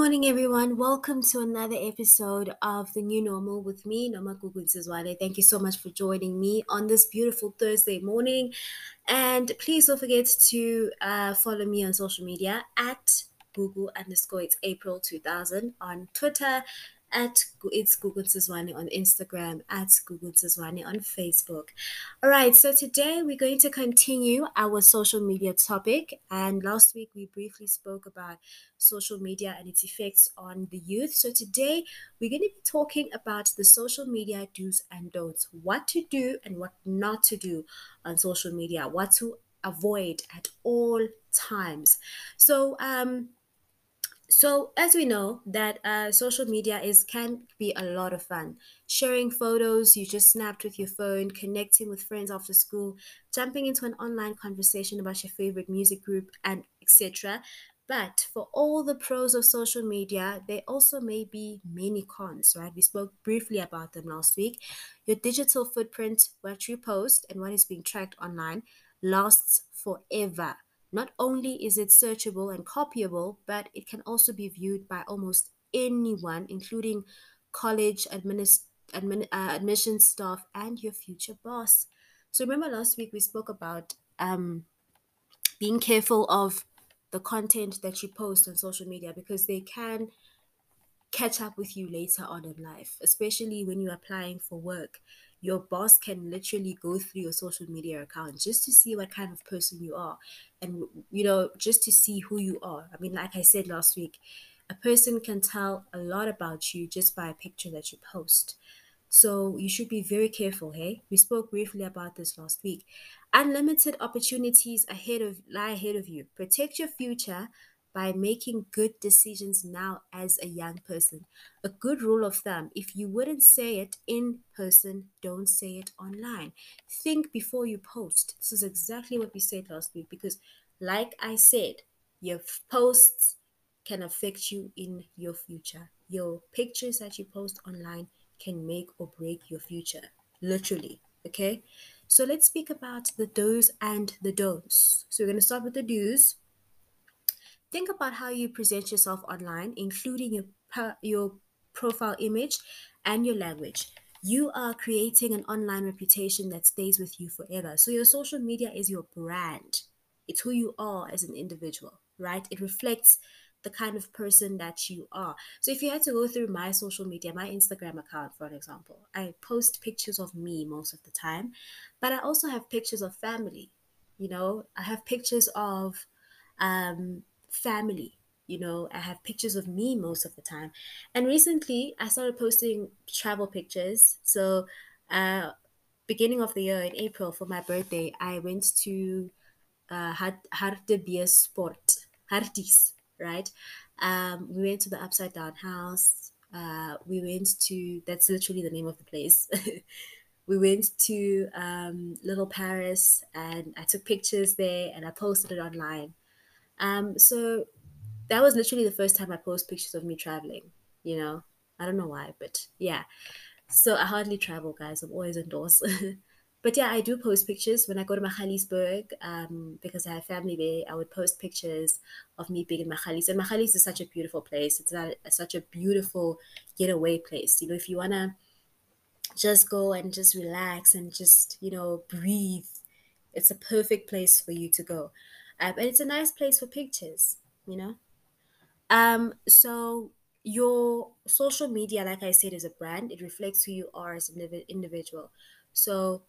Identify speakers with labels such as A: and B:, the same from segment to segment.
A: morning, everyone. Welcome to another episode of The New Normal with me, Noma Gugun Thank you so much for joining me on this beautiful Thursday morning. And please don't forget to uh, follow me on social media at Google underscore it's April 2000 on Twitter at it's Google Sizwane on Instagram, at Google Sizwane on Facebook. All right, so today we're going to continue our social media topic. And last week we briefly spoke about social media and its effects on the youth. So today we're going to be talking about the social media do's and don'ts, what to do and what not to do on social media, what to avoid at all times. So, um, so as we know that uh, social media is can be a lot of fun. Sharing photos you just snapped with your phone connecting with friends after school jumping into an online conversation about your favorite music group and etc but for all the pros of social media there also may be many cons right? We spoke briefly about them last week. Your digital footprint what you post and what is being tracked online lasts forever not only is it searchable and copyable, but it can also be viewed by almost anyone, including college administ- admin, uh, admission staff and your future boss. So remember last week we spoke about um, being careful of the content that you post on social media because they can catch up with you later on in life, especially when you're applying for work your boss can literally go through your social media account just to see what kind of person you are and you know just to see who you are. I mean like i said last week a person can tell a lot about you just by a picture that you post. So you should be very careful hey? We spoke briefly about this last week. Unlimited opportunities ahead of lie ahead of you. Protect your future by making good decisions now as a young person. A good rule of thumb if you wouldn't say it in person, don't say it online. Think before you post. This is exactly what we said last week because, like I said, your posts can affect you in your future. Your pictures that you post online can make or break your future, literally. Okay, so let's speak about the do's and the don'ts. So, we're going to start with the do's Think about how you present yourself online, including your, your profile image and your language. You are creating an online reputation that stays with you forever. So, your social media is your brand, it's who you are as an individual, right? It reflects the kind of person that you are. So if you had to go through my social media, my Instagram account, for an example, I post pictures of me most of the time, but I also have pictures of family. You know, I have pictures of um, family you know i have pictures of me most of the time. And recently i started posting travel pictures. So uh beginning of the year in april for my birthday i went to uh sport Harties, right? Um we went to the upside down house. Uh we went to that's literally the name of the place. We went to um, little paris and i took pictures there and i posted it online um, so that was literally the first time I post pictures of me traveling. You know, I don't know why, but yeah. So I hardly travel, guys. I'm always indoors. but yeah, I do post pictures when I go to Magaliesburg um, because I have family there. I would post pictures of me being in Magalies. And Magalies is such a beautiful place. It's not a, such a beautiful getaway place. You know, if you want to just go and just relax and just, you know, breathe, it's a perfect place for you to go um, and it's a nice place for pictures you know? Um so your social media like i said is a brand. It reflects who you are as an individual. So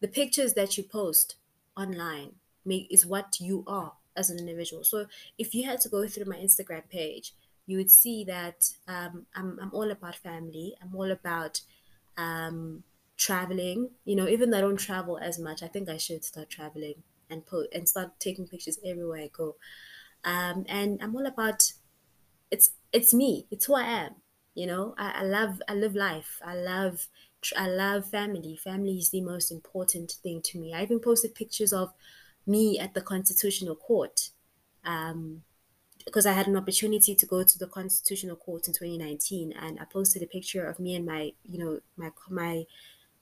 A: the pictures that you post online is what you are as an individual. So if you had to go through my instagram page you would see that um, I'm, I'm all about family. I'm all about um, traveling. You know even though i don't travel as much i think i should start traveling and put and start taking pictures everywhere I go. Um, and I'm all about it's it's me. It's who I am. You know, I, I love I live life. I love I love family. Family is the most important thing to me. I even posted pictures of me at the Constitutional Court. Um, because I had an opportunity to go to the Constitutional Court in 2019, and I posted a picture of me and my, you know, my my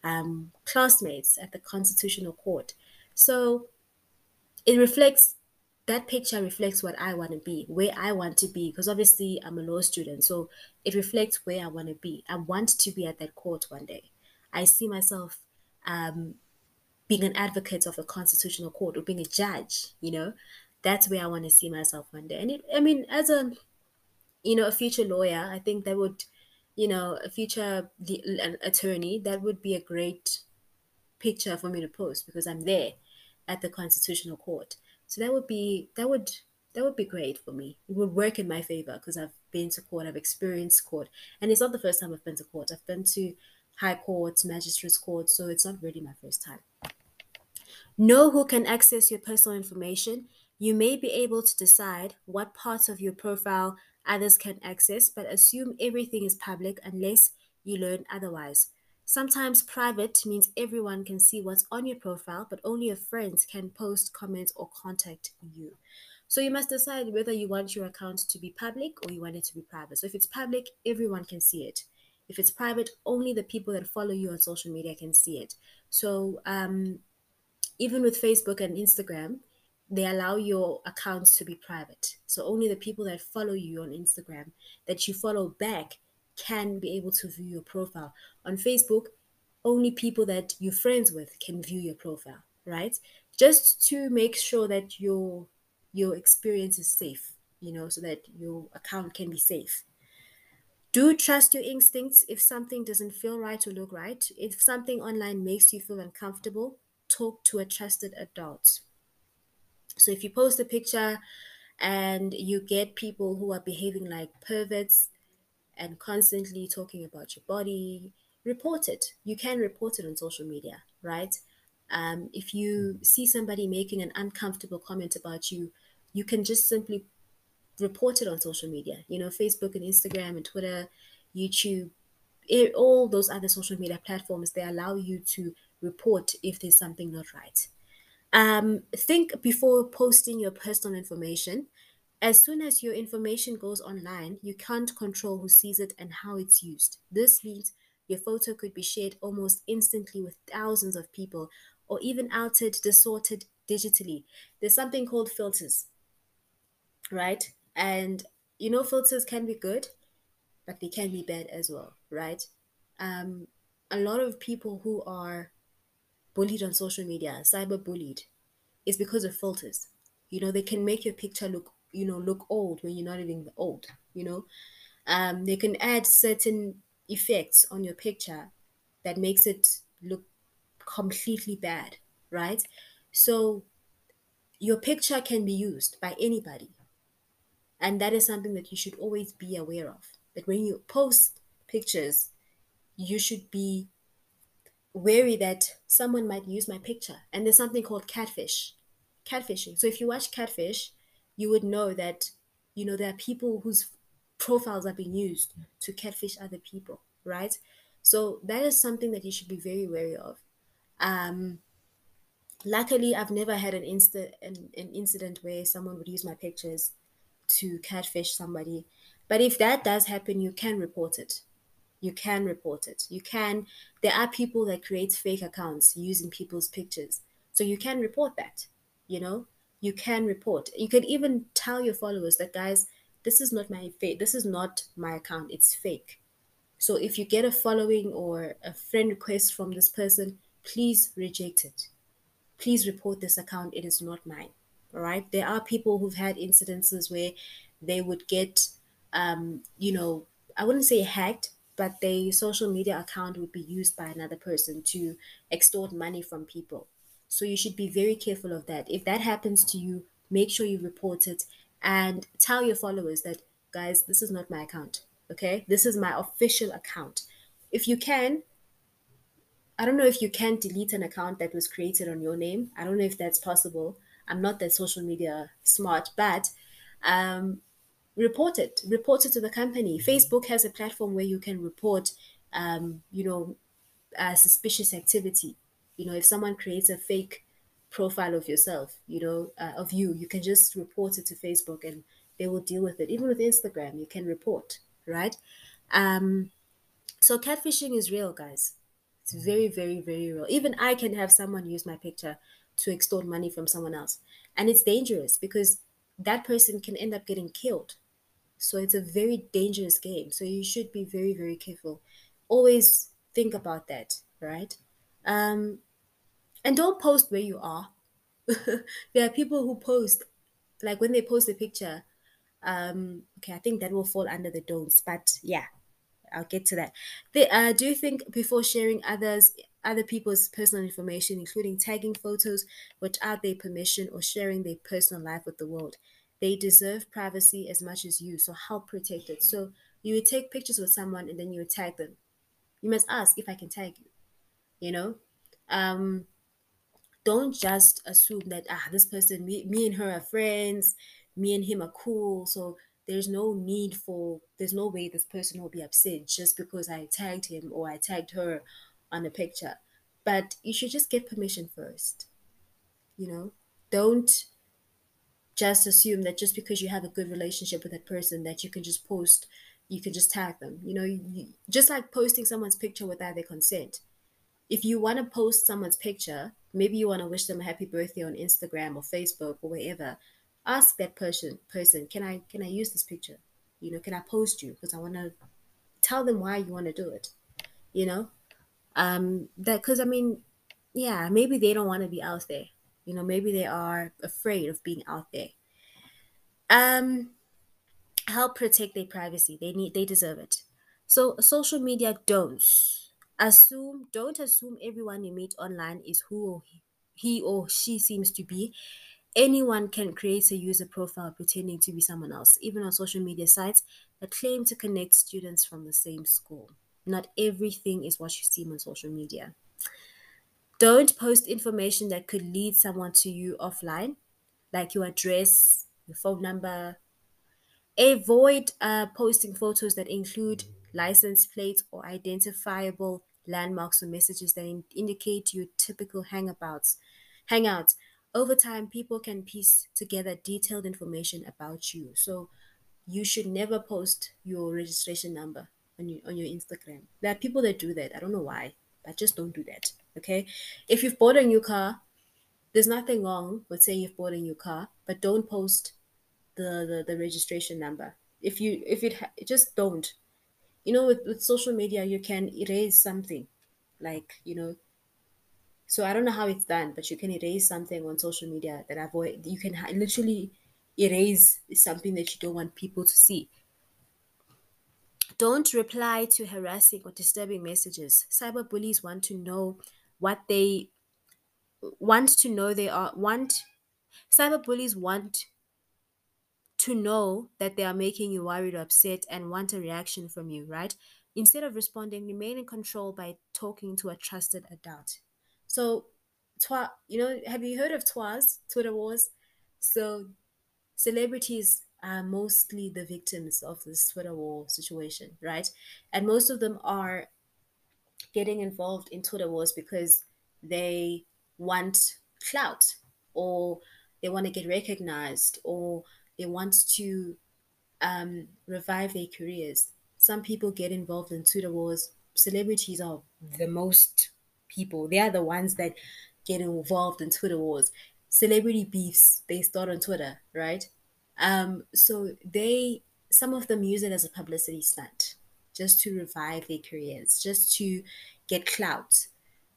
A: um, classmates at the Constitutional Court. So it reflects that picture reflects what I want to be, where I want to be, because obviously I'm a law student. So it reflects where I want to be. I want to be at that court one day. I see myself um, being an advocate of a constitutional court or being a judge, you know, that's where I want to see myself one day. And it, I mean, as a, you know, a future lawyer, I think that would, you know, a future attorney, that would be a great picture for me to post because I'm there at the constitutional court. So that would be that would that would be great for me. It would work in my favor because I've been to court, I've experienced court, and it's not the first time I've been to court. I've been to high courts, magistrates courts, so it's not really my first time. Know who can access your personal information. You may be able to decide what parts of your profile others can access, but assume everything is public unless you learn otherwise. Sometimes private means everyone can see what's on your profile, but only your friends can post, comment, or contact you. So you must decide whether you want your account to be public or you want it to be private. So if it's public, everyone can see it. If it's private, only the people that follow you on social media can see it. So um, even with Facebook and Instagram, they allow your accounts to be private. So only the people that follow you on Instagram that you follow back can be able to view your profile. On Facebook, only people that you're friends with can view your profile, right? Just to make sure that your your experience is safe, you know, so that your account can be safe. Do trust your instincts if something doesn't feel right or look right. If something online makes you feel uncomfortable, talk to a trusted adult. So if you post a picture and you get people who are behaving like perverts, and constantly talking about your body, report it. You can report it on social media, right? Um, if you see somebody making an uncomfortable comment about you, you can just simply report it on social media. You know, Facebook and Instagram and Twitter, YouTube, it, all those other social media platforms, they allow you to report if there's something not right. Um, think before posting your personal information as soon as your information goes online, you can't control who sees it and how it's used. This means your photo could be shared almost instantly with thousands of people or even altered, distorted digitally. There's something called filters, right? And you know, filters can be good, but they can be bad as well, right? Um, a lot of people who are bullied on social media, cyber bullied, is because of filters. You know, they can make your picture look you know look old when you're not even old you know? Um, they can add certain effects on your picture that makes it look completely bad right? So your picture can be used by anybody and that is something that you should always be aware of. That when you post pictures you should be wary that someone might use my picture. And there's something called catfish catfishing. So if you watch catfish you would know that you know there are people whose profiles are being used to catfish other people right? So that is something that you should be very wary of. Um luckily i've never had an instant an, an incident where someone would use my pictures to catfish somebody. But if that does happen you can report it. You can report it. You can there are people that create fake accounts using people's pictures. So you can report that you know you can report. You can even tell your followers that guys, this is not my fake. This is not my account. It's fake. So if you get a following or a friend request from this person, please reject it. Please report this account. It is not mine. All right. There are people who've had incidences where they would get, um, you know, I wouldn't say hacked, but their social media account would be used by another person to extort money from people. So you should be very careful of that. If that happens to you, make sure you report it and tell your followers that, guys, this is not my account. Okay. This is my official account. If you can, I don't know if you can delete an account that was created on your name. I don't know if that's possible. I'm not that social media smart, but um, report it. Report it to the company. Facebook has a platform where you can report, um, you know, uh, suspicious activity you know if someone creates a fake profile of yourself you know uh, of you you can just report it to facebook and they will deal with it even with instagram you can report right um so catfishing is real guys it's very very very real even i can have someone use my picture to extort money from someone else. And it's dangerous because that person can end up getting killed. So it's a very dangerous game. So you should be very, very careful. Always think about that, right? Um, and don't post where you are. there are people who post, like when they post a picture, um, okay, I think that will fall under the don'ts, but yeah, I'll get to that. The, uh, do you think before sharing others other people's personal information, including tagging photos without their permission or sharing their personal life with the world, they deserve privacy as much as you. So help protect it. So you would take pictures with someone and then you would tag them. You must ask if I can tag you. You know, um, don't just assume that ah this person me, me and her are friends me and him are cool. So there's no need for there's no way this person will be upset just because i tagged him or i tagged her on a picture. But you should just get permission first you know? Don't just assume that just because you have a good relationship with that person that you can just post you can just tag them. You know you, just like posting someone's picture without their consent if you want to post someone's picture maybe you want to wish them a happy birthday on instagram or facebook or wherever ask that person person can i can i use this picture? You know can i post you? Because i want to tell them why you want to do it you know? Um that because i mean yeah maybe they don't want to be out there. You know maybe they are afraid of being out there. Um help protect their privacy. They need they deserve it. So social media don'ts assume don't assume everyone you meet online is who he or she seems to be. Anyone can create a user profile pretending to be someone else even on social media sites that claim to connect students from the same school. Not everything is what you see on social media. Don't post information that could lead someone to you offline like your address your phone number. Avoid uh, posting photos that include license plates or identifiable landmarks or messages that in- indicate your typical hangabouts hangouts. Over time people can piece together detailed information about you. So you should never post your registration number on your on your instagram. There are people that do that. I don't know why but just don't do that okay? If you've bought a new car there's nothing wrong with saying you've bought a new car but don't post the the, the registration number. If you if it ha- just don't you know with, with social media you can erase something like you know so i don't know how it's done but you can erase something on social media that avoid you can literally erase something that you don't want people to see. Don't reply to harassing or disturbing messages. Cyber bullies want to know what they want to know they are want cyber bullies want to know that they are making you worried or upset and want a reaction from you, right? Instead of responding, remain in control by talking to a trusted adult. So, twa, you know, have you heard of TWAS, Twitter wars? So, celebrities are mostly the victims of this Twitter war situation, right? And most of them are getting involved in Twitter wars because they want clout or they want to get recognized or they want to um, revive their careers. Some people get involved in Twitter wars. Celebrities are the most people. They are the ones that get involved in Twitter wars. Celebrity beefs, they start on Twitter, right? Um, so they, some of them use it as a publicity stunt just to revive their careers, just to get clout.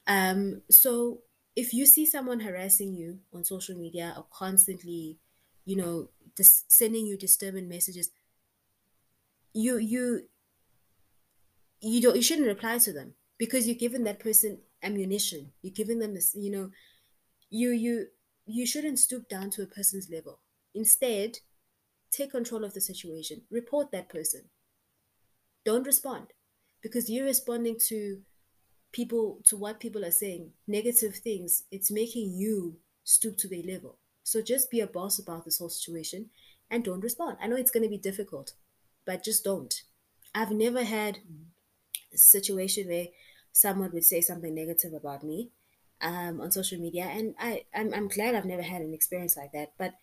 A: Um, so if you see someone harassing you on social media or constantly, you know, dis- sending you disturbing messages, you you you don't you shouldn't reply to them because you're giving that person ammunition. You're giving them this, you know, you you you shouldn't stoop down to a person's level. Instead, take control of the situation. Report that person. Don't respond because you're responding to people to what people are saying, negative things. It's making you stoop to their level. So just be a boss about this whole situation and don't respond. I know it's going to be difficult, but just don't. I've never had a situation where someone would say something negative about me um, on social media, and I I'm, I'm glad I've never had an experience like that. But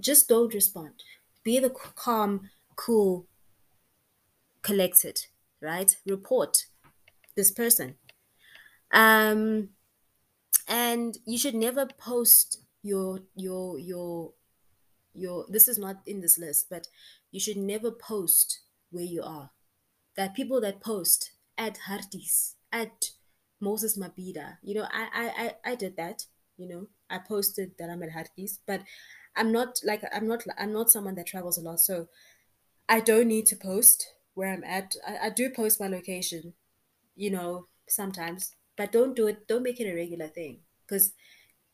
A: just don't respond. Be the calm, cool, collected, right? Report this person. Um, and you should never post your your your your this is not in this list but you should never post where you are are people that post at Harties, at Moses Mabhida. You know, I, I, I, I did that. You know, I posted that I'm at Harties, but I'm not like I'm not I'm not someone that travels a lot, so I don't need to post where I'm at. I, I do post my location, you know, sometimes, but don't do it. Don't make it a regular thing because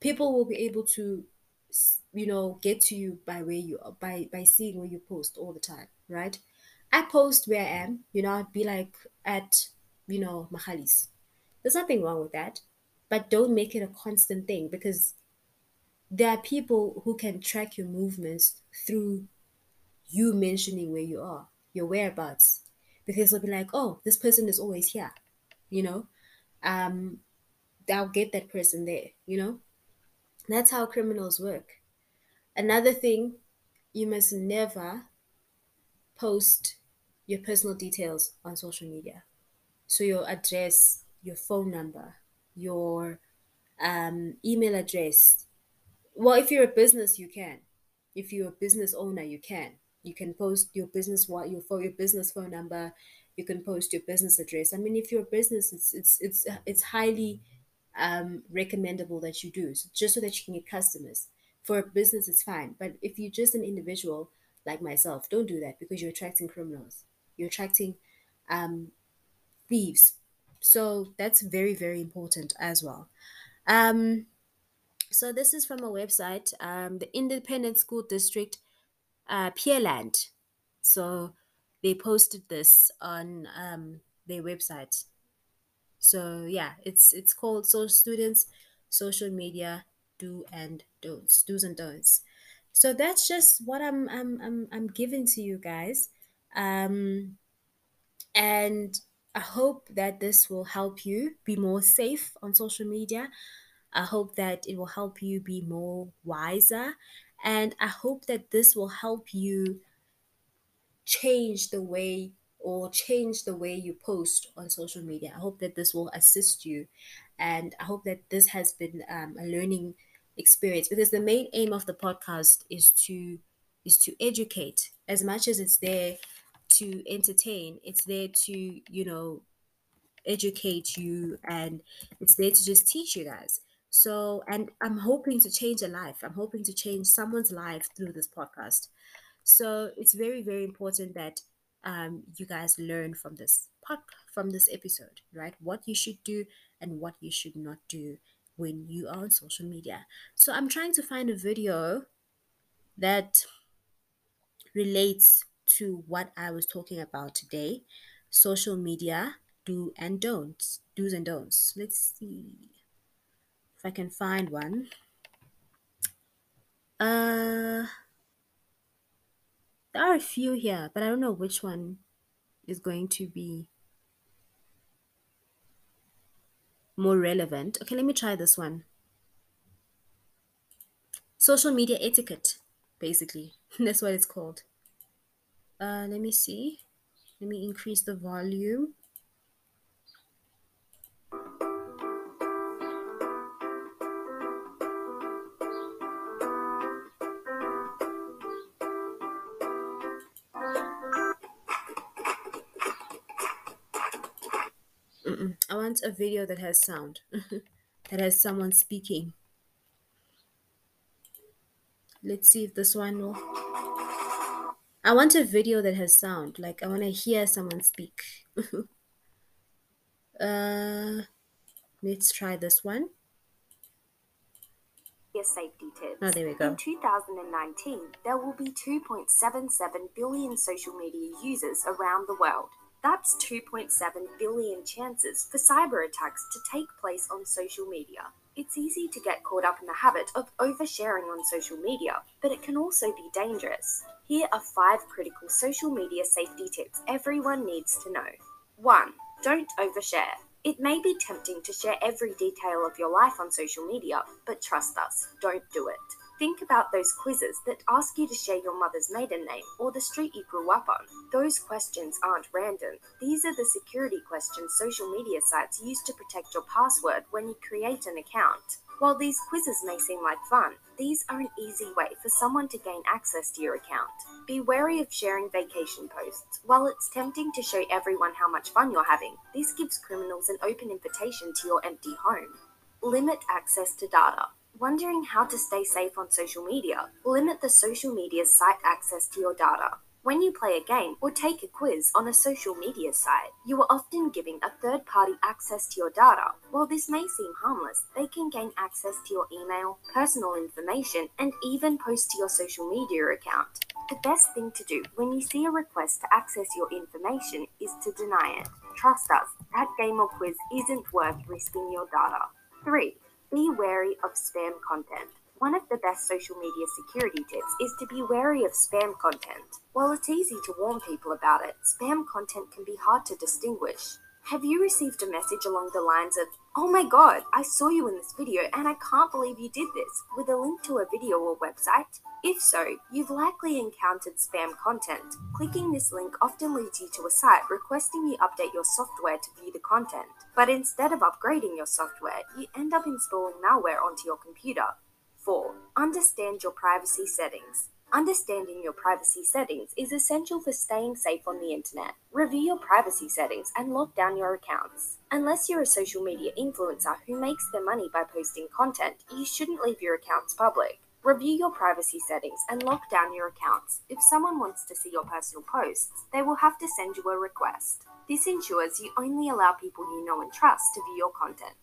A: people will be able to, you know, get to you by where you are by by seeing where you post all the time, right? I post where I am, you know, I'd be like at, you know, Magalies. There's nothing wrong with that. But don't make it a constant thing because there are people who can track your movements through you mentioning where you are, your whereabouts. Because they'll be like, oh, this person is always here, you know? Um, I'll get that person there, you know? That's how criminals work. Another thing, you must never post your personal details on social media. So your address, your phone number, your um, email address. Well, if you're a business, you can. If you're a business owner, you can. You can post your business what your phone, your business phone number. You can post your business address. I mean, if you're a business, it's it's it's it's highly um, recommendable that you do, so just so that you can get customers. For a business, it's fine, but if you're just an individual like myself, don't do that because you're attracting criminals you're attracting um, thieves. So that's very, very important as well. Um, so this is from a website, um, the Independent School District, uh, Pearland. So they posted this on um, their website. So yeah, it's it's called So Students Social Media Do and Don'ts, Do's and Don'ts. So that's just what I'm I'm I'm, I'm giving to you guys. Um, and I hope that this will help you be more safe on social media. I hope that it will help you be more wiser. And I hope that this will help you change the way or change the way you post on social media. I hope that this will assist you. And I hope that this has been um, a learning experience because the main aim of the podcast is to is to educate as much as it's there to entertain it's there to you know educate you and it's there to just teach you guys so and i'm hoping to change a life i'm hoping to change someone's life through this podcast so it's very very important that um, you guys learn from this pod, from this episode right what you should do and what you should not do when you are on social media so i'm trying to find a video that relates to what I was talking about today social media do and don'ts, do's and don'ts. Let's see if I can find one. Uh, there are a few here, but I don't know which one is going to be more relevant. Okay, let me try this one. Social media etiquette, basically. That's what it's called. Uh, let me see. Let me increase the volume. Mm-mm. I want a video that has sound, that has someone speaking. Let's see if this one will. I want a video that has sound. Like I want to hear someone speak. uh, let's try this one.
B: Safety tips.
A: Oh, there we go.
B: In 2019, there will be 2.77 billion social media users around the world. That's 2.7 billion chances for cyber attacks to take place on social media. It's easy to get caught up in the habit of oversharing on social media, but it can also be dangerous. Here are five critical social media safety tips everyone needs to know. 1. Don't overshare. It may be tempting to share every detail of your life on social media, but trust us, don't do it. Think about those quizzes that ask you to share your mother's maiden name or the street you grew up on. Those questions aren't random. These are the security questions social media sites use to protect your password when you create an account. While these quizzes may seem like fun, these are an easy way for someone to gain access to your account. Be wary of sharing vacation posts. While it's tempting to show everyone how much fun you're having, this gives criminals an open invitation to your empty home. Limit access to data. Wondering how to stay safe on social media? Limit the social media's site access to your data. When you play a game or take a quiz on a social media site, you are often giving a third party access to your data. While this may seem harmless, they can gain access to your email, personal information, and even post to your social media account. The best thing to do when you see a request to access your information is to deny it. Trust us, that game or quiz isn't worth risking your data. 3. Be wary of spam content. One of the best social media security tips is to be wary of spam content. While it's easy to warn people about it, spam content can be hard to distinguish. Have you received a message along the lines of, Oh my god, I saw you in this video and I can't believe you did this, with a link to a video or website? If so, you've likely encountered spam content. Clicking this link often leads you to a site requesting you update your software to view the content. But instead of upgrading your software, you end up installing malware onto your computer. 4. Understand your privacy settings. Understanding your privacy settings is essential for staying safe on the internet. Review your privacy settings and lock down your accounts. Unless you're a social media influencer who makes their money by posting content, you shouldn't leave your accounts public. Review your privacy settings and lock down your accounts. If someone wants to see your personal posts, they will have to send you a request. This ensures you only allow people you know and trust to view your content.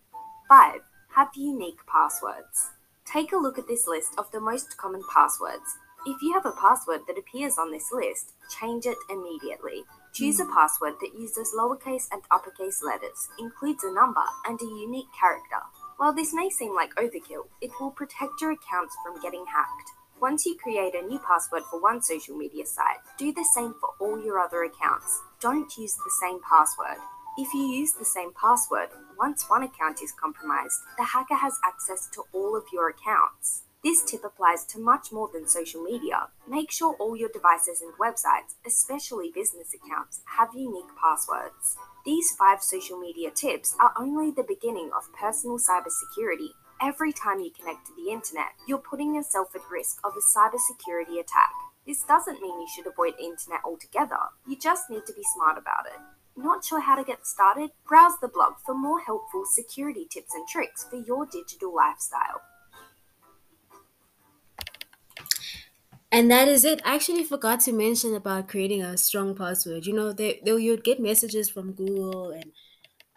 B: 5. Have unique passwords. Take a look at this list of the most common passwords. If you have a password that appears on this list, change it immediately. Choose a hmm. password that uses lowercase and uppercase letters, includes a number, and a unique character. While this may seem like overkill, it will protect your accounts from getting hacked. Once you create a new password for one social media site, do the same for all your other accounts. Don't use the same password. If you use the same password, once one account is compromised, the hacker has access to all of your accounts. This tip applies to much more than social media. Make sure all your devices and websites, especially business accounts, have unique passwords. These five social media tips are only the beginning of personal cybersecurity. Every time you connect to the internet, you're putting yourself at risk of a cybersecurity attack. This doesn't mean you should avoid internet altogether. You just need to be smart about it. Not sure how to get started? Browse the blog for more helpful security tips and tricks for your digital lifestyle.
A: And that is it. I actually forgot to mention about creating a strong password. You know, they, they you'd get messages from Google and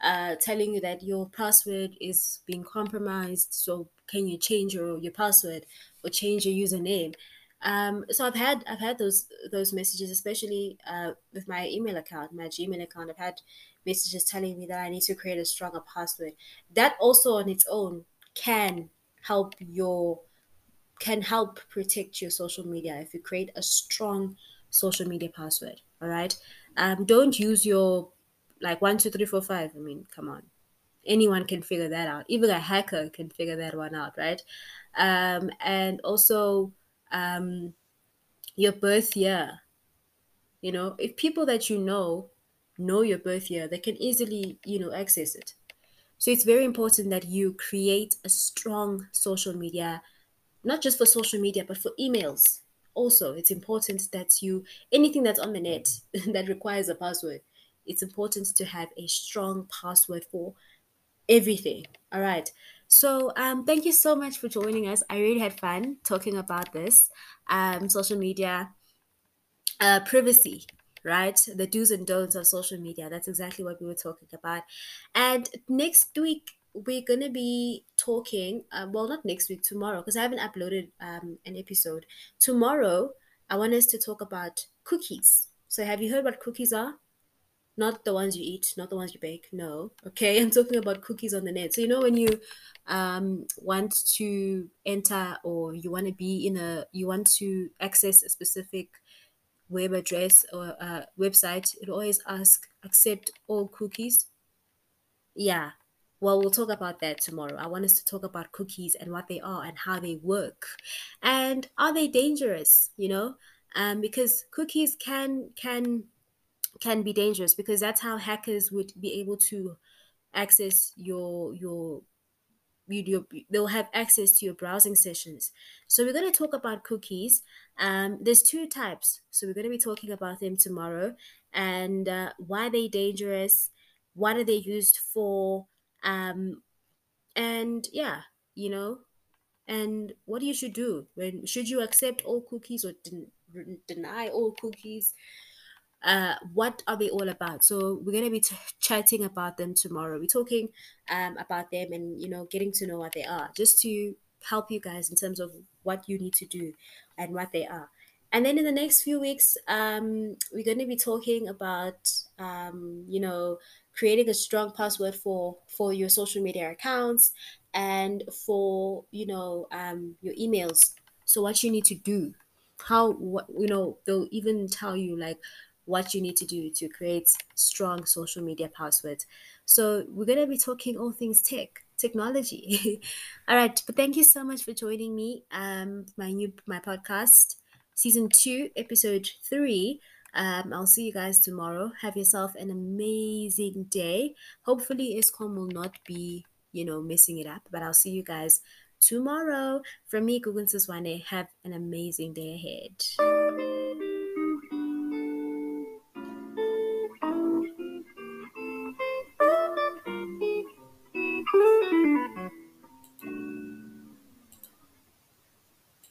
A: uh, telling you that your password is being compromised. So can you change your, your password or change your username? Um, so I've had I've had those those messages, especially uh, with my email account, my Gmail account. I've had messages telling me that I need to create a stronger password. That also on its own can help your can help protect your social media if you create a strong social media password. All right. Um, don't use your like one two three four five. I mean, come on, anyone can figure that out. Even a hacker can figure that one out, right? Um, and also um, your birth year. You know, if people that you know know your birth year, they can easily, you know, access it. So it's very important that you create a strong social media, not just for social media, but for emails. Also, it's important that you, anything that's on the net that requires a password, it's important to have a strong password for everything. All right. So, um, thank you so much for joining us. I really had fun talking about this um, social media uh, privacy, right? The do's and don'ts of social media. That's exactly what we were talking about. And next week, we're going to be talking, uh, well, not next week, tomorrow, because I haven't uploaded um, an episode. Tomorrow, I want us to talk about cookies. So, have you heard what cookies are? not the ones you eat, not the ones you bake. No, okay, I'm talking about cookies on the net. So you know when you um, want to enter or you want to be in a, you want to access a specific web address or a website, it always ask accept all cookies. Yeah, well, we'll talk about that tomorrow. I want us to talk about cookies and what they are and how they work. And are they dangerous, you know? Um, because cookies can can can be dangerous because that's how hackers would be able to access your your video they'll have access to your browsing sessions so we're going to talk about cookies um, there's two types so we're going to be talking about them tomorrow and uh, why they're dangerous what are they used for um, and yeah you know and what you should do when should you accept all cookies or den- deny all cookies uh, what are they all about? So we're going to be t- chatting about them tomorrow. We're talking um, about them and you know getting to know what they are, just to help you guys in terms of what you need to do and what they are. And then in the next few weeks, um, we're going to be talking about um, you know creating a strong password for for your social media accounts and for you know um, your emails. So what you need to do how what you know they'll even tell you like what you need to do to create strong social media passwords. So we're going to be talking all things tech, technology. all right, but thank you so much for joining me. Um, my new my podcast, season two, episode three. Um, I'll see you guys tomorrow. Have yourself an amazing day. Hopefully, Eskom will not be, you know, messing it up. But I'll see you guys tomorrow. From me, Gugu Ntsizwane, have an amazing day ahead.